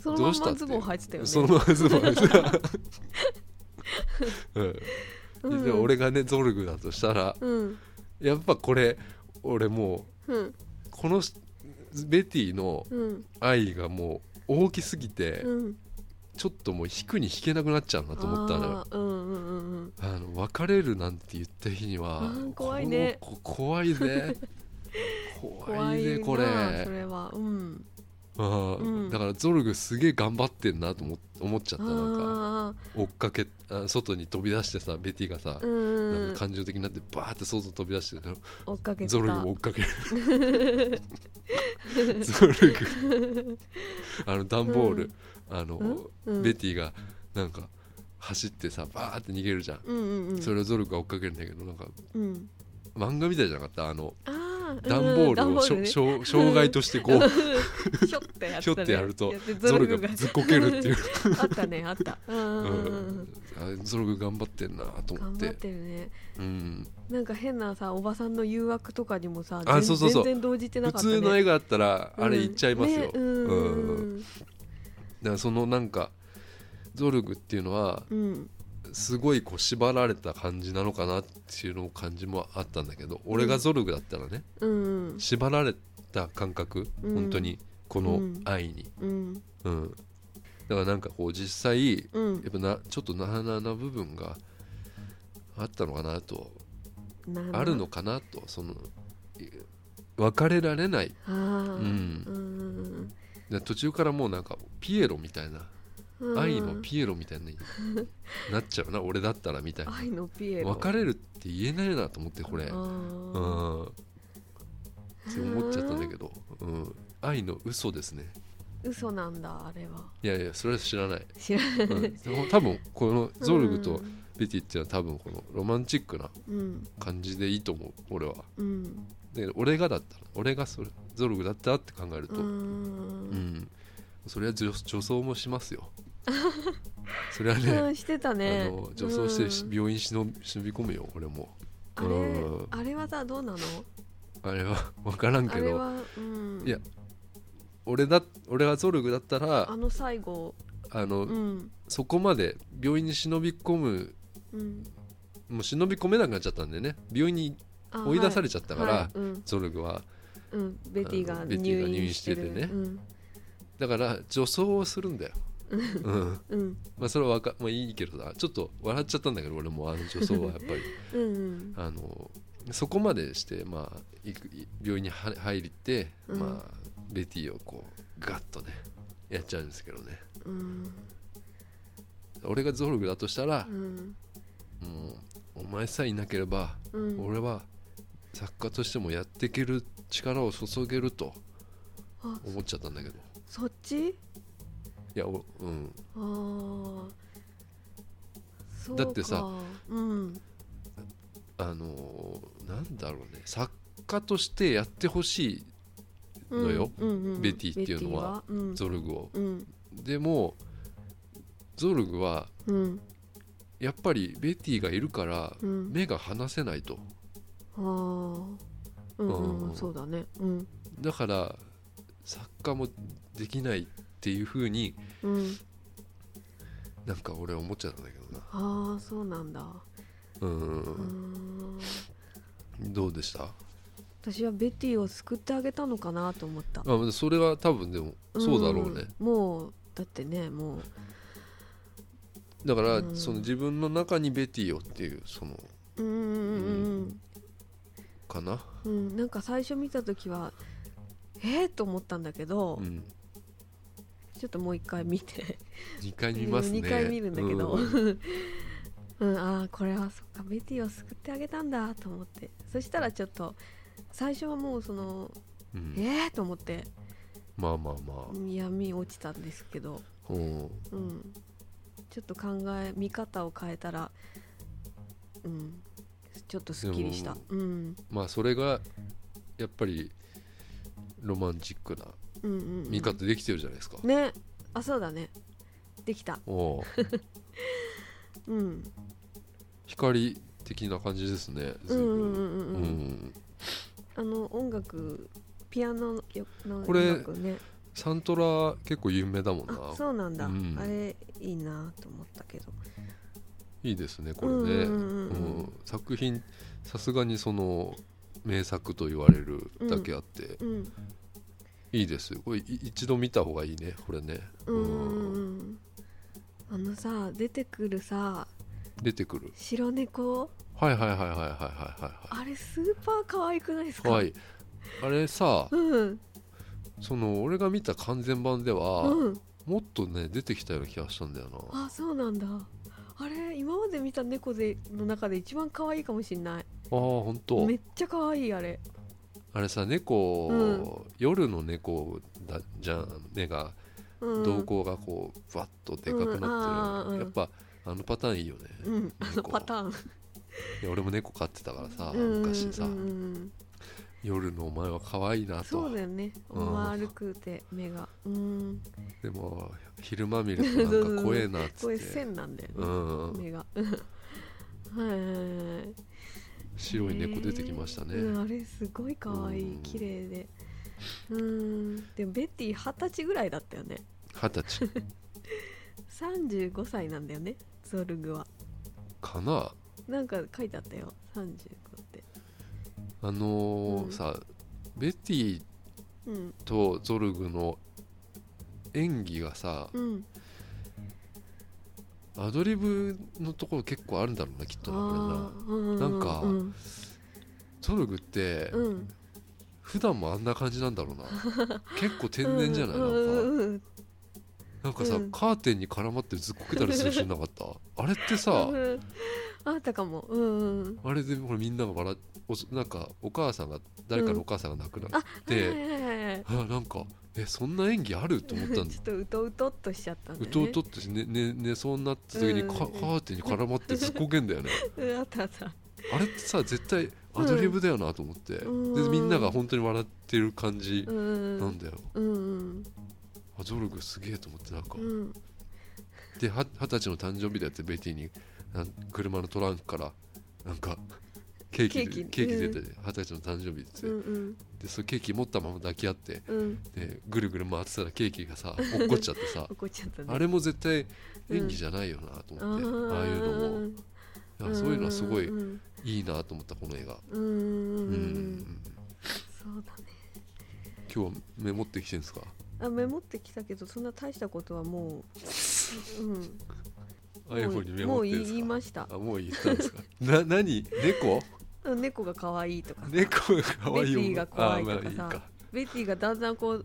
S2: その
S1: どうしたって？
S2: まんまズボン履いてたよね。
S1: そのままズボンうん
S2: うん
S1: で俺がねゾルグだとしたら
S2: うん。
S1: やっぱこれ俺もう
S2: うん。
S1: このベティの
S2: うん。
S1: 愛がもう大きすぎて、
S2: うん。
S1: ちょっともう引くに引けなくなっちゃうなと思ったのよ。
S2: あ
S1: の別れるなんて言った日には
S2: うん [laughs] 怖いね。
S1: 怖いね怖いねこれ。
S2: なそれは。うん。
S1: あだからゾルグすげえ頑張ってんなと思思っちゃったなんか。
S2: あ
S1: 追っかけあ外に飛び出してさベティがさ
S2: ん
S1: 感情的になってバーって外飛び出して
S2: 追っかけ
S1: ゾルグも追っかける。[laughs] ゾルグあの段ボール、あの、
S2: うん？
S1: ベティがなんか走ってさバーって逃げるじゃん、
S2: うんうんうん。
S1: それをゾルグが追っかけるんだけどなんか
S2: うん。
S1: 漫画みたいじゃなかった？あの
S2: あー
S1: 段ボールをしょ、
S2: ね。
S1: しょ障害としてこう
S2: ひょってやったね。
S1: ひょってやるとゾルグが。ずっこけるっていう、[laughs]
S2: あったねあった。うん
S1: ゾルグ頑張ってんなと思って。
S2: 頑張ってるね。
S1: うん、
S2: なんか変なさおばさんの誘惑とかにもさ
S1: あ
S2: 全
S1: そうそうそう。
S2: 全然動じてな
S1: 普
S2: かったね。
S1: 通の絵があったらあれ言っちゃいますよ、
S2: ねうん。
S1: だからそのなんかゾルグっていうのは
S2: うん
S1: すごいこう縛られた感じなのかなっていうのを感じもあったんだけど俺がゾルグだったらね、
S2: うん。うん
S1: 縛られた感覚、
S2: うん。
S1: 本当にこの愛に、
S2: うん。
S1: うん。だからなんかこう実際
S2: うん。
S1: やっぱなちょっとなあなあな部分があったのかなと。あるのかなとそのい別れられない。うん。途中からもうなんかピエロみたいな、
S2: うん
S1: 愛のピエロみたいになっちゃうな俺だったらみたいな。
S2: 愛のピエロ。
S1: 別れるって言えないなと思ってこれ。
S2: あ
S1: う
S2: ー
S1: ん。って思っちゃったんだけど、うん、愛の嘘ですね。
S2: 嘘なんだあれは。い
S1: やいやそれは知らない、
S2: 知らない。
S1: うん、でも多分このゾルグと
S2: うん。
S1: ベティっていうのは多分このロマンチックな
S2: うん。
S1: 感じでいいと思う俺は。
S2: うん。
S1: で俺がだったら俺がそれゾルグだったって考えると、
S2: う
S1: うん
S2: ん。
S1: それは女女装もしますよ [laughs] それはね、
S2: うんしてたね。
S1: あの女装して病院忍び忍び込むよ俺も。
S2: あれ
S1: うん。
S2: あれはさどうなの？
S1: あれは分からんけど。
S2: うん。
S1: いや俺だ俺がゾルグだったら
S2: あの最後。
S1: あの、
S2: うん。
S1: そこまで病院に忍び込む
S2: うん。
S1: もう忍び込めなくなっちゃったんでね。病院に
S2: あ
S1: 追い出され
S2: ち
S1: ちゃったから、
S2: はい。うん。
S1: ゾルグは。
S2: うん。ベティが
S1: あのベティ
S2: 入
S1: が入院
S2: 院して
S1: ててね。
S2: うん。
S1: だから女装をするんだよ、うん。
S2: うん。
S1: まあ、それはわか、まあ、いいけどさちょっと笑っちゃったんだけど俺もあの女装はやっぱり。
S2: うん。
S1: あのそこまでして、まあ、病院には入りって、
S2: うん。
S1: まあ、ベティをこうガッとねやっちゃうんですけどね。
S2: うん。
S1: 俺がゾルグだとしたら
S2: う、ん。
S1: もうお前さえいなければ、
S2: うん。
S1: 俺は作家としてもやっていける力を注げると
S2: あ
S1: 思っちゃったんだけど。
S2: そっち？
S1: いやおうん。
S2: ああ
S1: だってさ
S2: かうん。
S1: あのーなんだろうね。作家としてやってほしいのよ。
S2: うんうんうん。
S1: ベティっていうのは
S2: うん。
S1: ゾルグを。
S2: うん。
S1: でもゾルグは
S2: うん。
S1: やっぱりベティがいるから
S2: うん。
S1: 目が離せないと。
S2: あうんうん、
S1: うん。
S2: そうだね。うん。
S1: だから作家もできないっていう風に
S2: うん。
S1: なんか俺は思っちゃったんだけどな。
S2: ああそうなんだ。
S1: うん。
S2: うーん
S1: どうでした？
S2: 私はベティを救ってあげたのかなと思った。
S1: あそれは多分でもそうだろうね、
S2: んもうだってねも
S1: だから、
S2: うん。
S1: その自分の中にベティをっていうその
S2: ううんうんうん。
S1: かな、
S2: うんうん。なんか最初見た時はえー、と思ったんだけど、
S1: うん、
S2: ちょっともう一回見て。
S1: 2回見ますね。
S2: 2回見るんだけど、
S1: う [laughs]
S2: うんんああこれはそっかベティを救ってあげたんだと思って。そしたらちょっと最初はもうその
S1: うん。
S2: えー、と思って。
S1: まあまあまあ、
S2: 闇落ちたんですけど、
S1: うん、
S2: うん、ちょっと考え見方を変えたら、うん、ちょっとすっきりした。うん。
S1: まあそれがやっぱりロマンチックな見方できてるじゃないですか、
S2: ね。あそうだね。できた。
S1: おう。[laughs]
S2: うん。
S1: 光的な感じですね
S2: うんうんうんうん、
S1: うん。
S2: あの音楽ピアノの音楽ね。
S1: サントラ結構有名だもんな。
S2: あそうなんだ、
S1: うん。
S2: あれいいなと思ったけど。
S1: いいですねこれね、
S2: うんうんうんうん。
S1: うん。作品さすがにその名作と言われるだけあって、
S2: うん
S1: いいです。よこれい一度見た方がいいね。これね、
S2: うん。あのさ出てくるさ
S1: 出てくる。
S2: 白猫？
S1: はいはいはいはいはいはいは
S2: あれスーパー可愛くないですか？
S1: いはい。あれさ
S2: うん。
S1: その俺が見た完全版では、
S2: うん。
S1: もっとね出てきたような気がしたんだよな。
S2: あそうなんだ。あれ今まで見た猫での中で一番可愛いかもしんない。
S1: ああ本当
S2: めっちゃ可愛いあれ
S1: あれさ猫、
S2: うん。
S1: 夜の猫だじゃん目が
S2: うん。
S1: 瞳孔がこうバッとでかくなってる、やっぱあのパターンいいよね、
S2: うん。あの
S1: 猫
S2: パターン。
S1: いや俺も猫飼ってたからさ
S2: うん
S1: 昔さ、
S2: うんうん。
S1: 夜のお前は可愛いなと。
S2: そうだよね。
S1: うん。
S2: 丸くて目が。うん。
S1: でも昼間見るとなんか怖えなっって。
S2: 線なんだよ
S1: うん。
S2: ね目が。[laughs] はいはいはい
S1: 白い猫出てきましたね、
S2: うん、あれすごい可愛
S1: うん。
S2: い綺麗で。うん。でもベッティ二十歳ぐらいだったよね。
S1: 二十歳。[laughs]
S2: 35歳なんだよねゾルグは。
S1: かな？
S2: なんか書いてあったよ35って。
S1: あのー
S2: うん。
S1: さベティ
S2: うん。
S1: とゾルグの演技がさ
S2: うん
S1: アドリブのところ結構あるんだろうなきっとなこれな。
S2: うん
S1: なんか
S2: うん。
S1: ゾルグって
S2: うん。
S1: 普段もあんな感じなんだろうな。[laughs] 結構天然じゃない、
S2: うんうん
S1: なんか。
S2: うん
S1: なんかさ、
S2: うん。
S1: カーテンに絡まってずっこけたりするシーンなかった？あれってさ、
S2: うんあったかも。うんうん。
S1: あれでほらみんなが笑っなんかお母さんが誰かのお母さんが亡くなっ
S2: あ
S1: て、
S2: はいはいはいはい。
S1: あなんかえそんな演技ある？と思ったんだ。
S2: ちょっとうとうとっとしちゃったんだよね。
S1: うとうとってねね寝そうになった時に
S2: うん。
S1: カ,、カーテンに絡まってずっこけんだよね。
S2: うんあったあった。
S1: あれってさ絶対アドリブだよなと思って、
S2: うん。
S1: でみんなが本当に笑ってる感じ
S2: うん。
S1: なんだよ、
S2: うんうん。
S1: あゾルグすげえと思ってなんか、
S2: うん。
S1: では二十歳の誕生日だってベティに車のトランクからなんかケーキ
S2: ケーキ。
S1: ケーキ出て二十歳の誕生日って、
S2: うんうん
S1: でそのケーキ持ったまま抱き合って
S2: うん。
S1: でぐるぐる回ってたらケーキがさ [laughs] 落っこっちゃってさ
S2: 怒っちゃったね。
S1: あれも絶対演技じゃないよなと思って、ああいうのも。いやそういうのはすごい
S2: うん
S1: いいなと思ったこの映画、
S2: うんうんうん
S1: う
S2: うんんそうだね。
S1: 今日はメモってきてるんですか？
S2: あメモってきたけどそんな大したことはもう、うん、もう言いました。
S1: あもう言ったんですか？な何？猫？
S2: うん猫が可愛いとかさ。
S1: 猫が可愛い
S2: ベティが怖いとかさ。
S1: あまあいいか。
S2: ベティがだんだんこう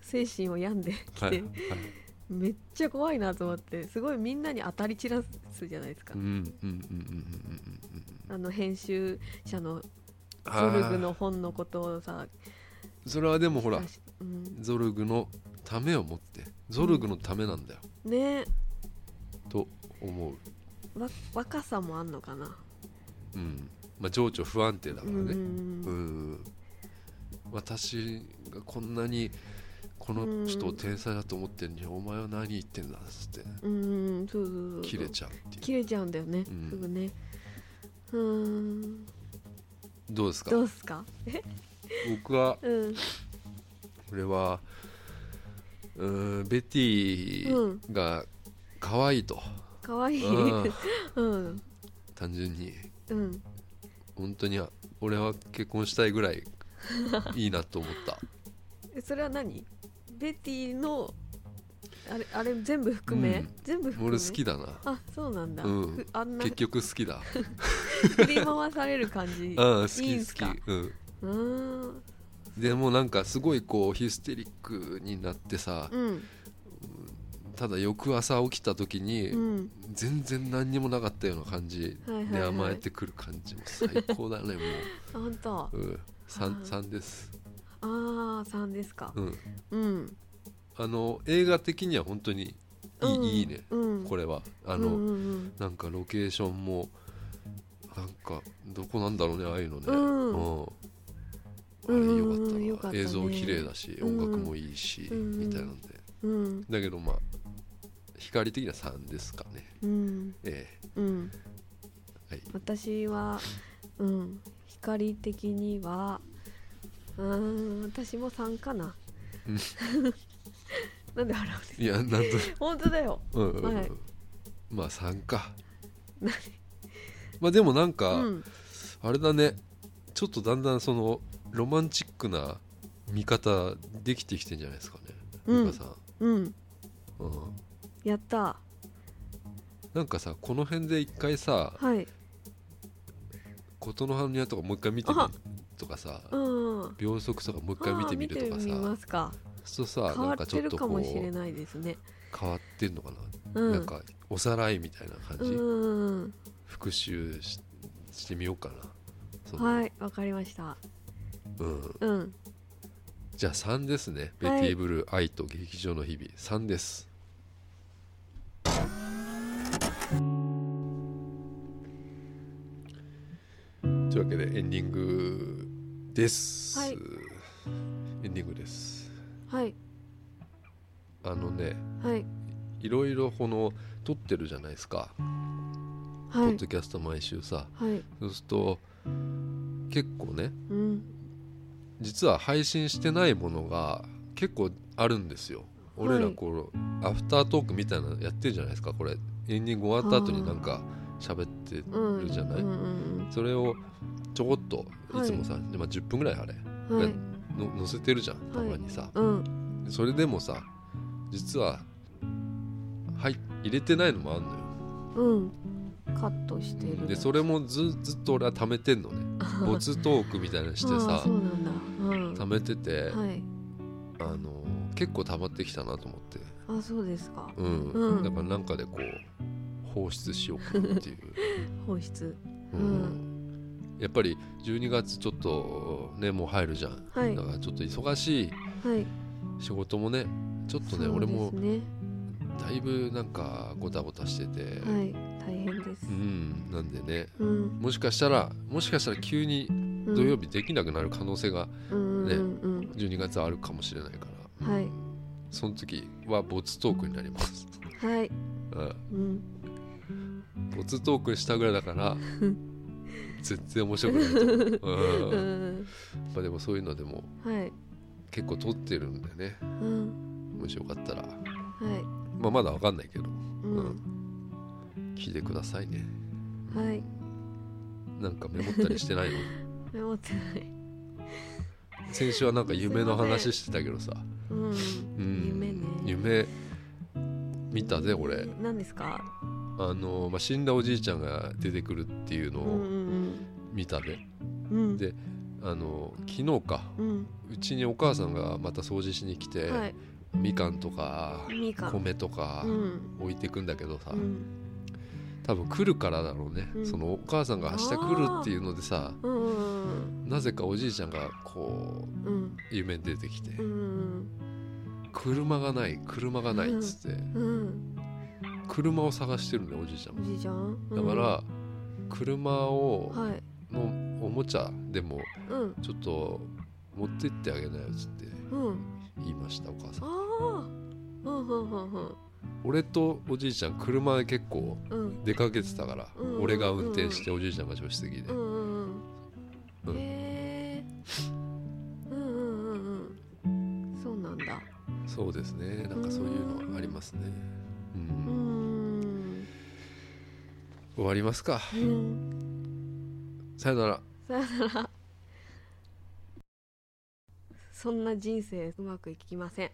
S2: 精神を病んできて、
S1: はい、はい。
S2: めっちゃ怖いなと思ってすごいみんなに当たり散らすじゃないですか、
S1: うんうんうんうんうんうん。うん
S2: あの編集者の
S1: あ
S2: ゾルグ
S1: ー
S2: の本のことをさ
S1: それはでもほら
S2: うん、
S1: ゾルグのためを持ってゾルグのためなんだよ、
S2: ね。
S1: と思う。
S2: わ若さもあんのかな。
S1: うんまあ情緒不安定だから
S2: うん。
S1: ねうん。私がこんなにこの人を天才だと思ってんのにお前は何言ってんだっつって。
S2: うん。そうそうそう
S1: 切れちゃうっていう。
S2: 切れちゃうんだよね、
S1: うん。
S2: すぐね。うーん。
S1: どうですか？
S2: どうっすか？
S1: 僕は
S2: うん
S1: これはうーんベティが可愛いと、
S2: かわい。
S1: うん。単純に。
S2: うん
S1: 本当に俺は結婚したいぐらいいいなと思った。[laughs]
S2: えそれは何？ベティのあれあれ全部含め、
S1: うん。
S2: 全部含め？
S1: 俺好きだな。
S2: あそうなんだ、
S1: うん。
S2: ふあんな？
S1: 結局好きだ。[laughs]
S2: 振り回される感じ？[laughs]
S1: うん好き好き。うん。
S2: うーん。
S1: でもなんかすごいこうヒステリックになってさ
S2: うん
S1: ただ翌朝起きた時に、
S2: うん。
S1: 全然何にもなかったような感じで甘えてくる感じも最高だねも
S2: あ [laughs] 本当。
S1: う、うん、
S2: あ
S1: 3,
S2: ー
S1: 3です、
S2: ああ三ですか。
S1: うん、
S2: うん。
S1: あの映画的には本当にいい,、
S2: うん。
S1: いいね。
S2: うん。
S1: これは。あの、
S2: うんうん
S1: なんかロケーションもなんかどこなんだろうねああいうのね、
S2: うん。
S1: うん。あれよかったな、
S2: ね。
S1: 映像綺麗だし
S2: うん。
S1: 音楽もいいし、
S2: うん。
S1: みたいなんで。
S2: うん。
S1: だけどまあ光的には3ですかね。
S2: うん。
S1: え
S2: うん。
S1: えはい。
S2: 私はうん。光的にはうーん私も3かな。
S1: うん。[laughs]
S2: なんで笑うんです
S1: いやなんと。
S2: 本当だよ。
S1: うんうんうん。
S2: はい。
S1: まあ3か。まあでもなんか、
S2: うん。
S1: あれだね。ちょっとだんだんそのロマンチックな見方できてきてんじゃないですかね。
S2: うん。
S1: 美香さん、
S2: うん。
S1: うん、
S2: やった。
S1: なんかさこの辺で一回さ
S2: はい。
S1: 琴の葉の庭とかもう一回見てみ
S2: あ
S1: るとかさ
S2: うん。
S1: 秒速とかもう一回見てみるとか
S2: あー見てみ
S1: さ
S2: ますか。
S1: そうするとさ
S2: 変わっ
S1: なんかちょ
S2: てるか
S1: っとこう
S2: もしれないですね。
S1: 変わってんのかな、
S2: うん。
S1: なんかおさらいみたいな感じ、
S2: うん
S1: 復習ししてみようかな。その。
S2: はいわかりました。
S1: うん、
S2: うん。
S1: じゃあ3ですね。ベテ
S2: はい
S1: ィ・ブルー愛と劇場の日々。3ですというわけでエンディングです、
S2: はい。
S1: エンディングです。
S2: はい。
S1: あのね
S2: はい。
S1: いろいろこの撮ってるじゃないですか、
S2: はい。
S1: ポッドキャスト毎週さ。
S2: はい。
S1: そうすると結構ね
S2: うん。
S1: 実は配信してないものが結構あるんですよ俺らこう、アフタートークみたいなのやってるじゃないですか。これエンディング終わった後になんか喋って
S2: うん
S1: るじゃない、
S2: うんうん
S1: それをちょこっと
S2: はい
S1: いつもさ、でまあ10分ぐらいあれ
S2: うんはい。
S1: の載せてるじゃんたまにさ、
S2: うん。
S1: それでもさ実ははい入れてないのもあんのよ。
S2: うん。カットしてる。
S1: でそれもずずっと俺は貯めてんのね。[laughs] ボツトークみたいなのして
S2: あ
S1: さ
S2: うん。
S1: 貯めてて、
S2: はい。
S1: あの結構溜まってきたなと思って。
S2: あそうですか。
S1: うん、
S2: うん。
S1: だからなんかでこう放出しようかなっていう、[laughs]
S2: 放出。
S1: う
S2: うん。
S1: やっぱり12月ちょっとねもう入るじゃん、
S2: はい。
S1: だからちょっと忙しい
S2: はい。
S1: 仕事もねちょっとね
S2: そう
S1: 俺もだいぶなんかごたごたしてて、
S2: はい。大変です。
S1: うん。なんでね
S2: うん。
S1: もしかしたらもしかしたら急に
S2: うん
S1: 土曜日できなくなる可能性が
S2: うん
S1: ね
S2: うんうん。
S1: 12月あるかもしれないから、
S2: はい。
S1: その時はボツトークになります、
S2: はい。
S1: うん。
S2: うん。
S1: ボツトークしたぐらいだから [laughs] 全然面白くないと思う、ん。まあ、でもそういうのでも
S2: はい。
S1: 結構撮ってるんでね。
S2: うん。
S1: もしよかったら、
S2: はい。
S1: まあ、まだわかんないけど。
S2: うん。
S1: 聞いてくださいね。
S2: はい。
S1: なんかメモったりしてないの？[laughs]
S2: メモってない
S1: 先週はなんか夢の話してたけどさ、
S2: うん。
S1: うん、
S2: 夢ね
S1: 夢見たぜ俺。
S2: 何ですか？
S1: あの、まあ、死んだおじいちゃんが出てくるっていうのを
S2: ん
S1: 見たね、
S2: うんうん
S1: であの昨日か。
S2: う
S1: ちにお母さんがまた掃除しに来て、
S2: はい。
S1: みかんとか米とか
S2: うん。
S1: 置いてくんだけどさ、
S2: うん
S1: 多分来るからだろうね、
S2: うん。
S1: そのお母さんが明日来るっていうのでさ
S2: うん。
S1: なぜかおじいちゃんがこう
S2: うん。
S1: 夢に出てきて、
S2: うん。
S1: 車がない車がないっつって、
S2: うん。
S1: 車を探してるんだよおじいちゃん
S2: おじいちゃん？
S1: だから、車をのおもちゃでも
S2: うん。
S1: ちょっと持ってってあげなよっつって
S2: うん。
S1: 言いましたお母さん俺とおじいちゃん車で結構出かけてたから、
S2: うん、
S1: 俺が運転しておじいちゃんが助手席で、
S2: うんうん、へえ
S1: うんうんうんうん。
S2: そうなんだ。そうですね。なん
S1: かそういうのありますね。
S2: うん。
S1: 終わりますか、さよなら。
S2: さよなら。そんな人生うまくいきません。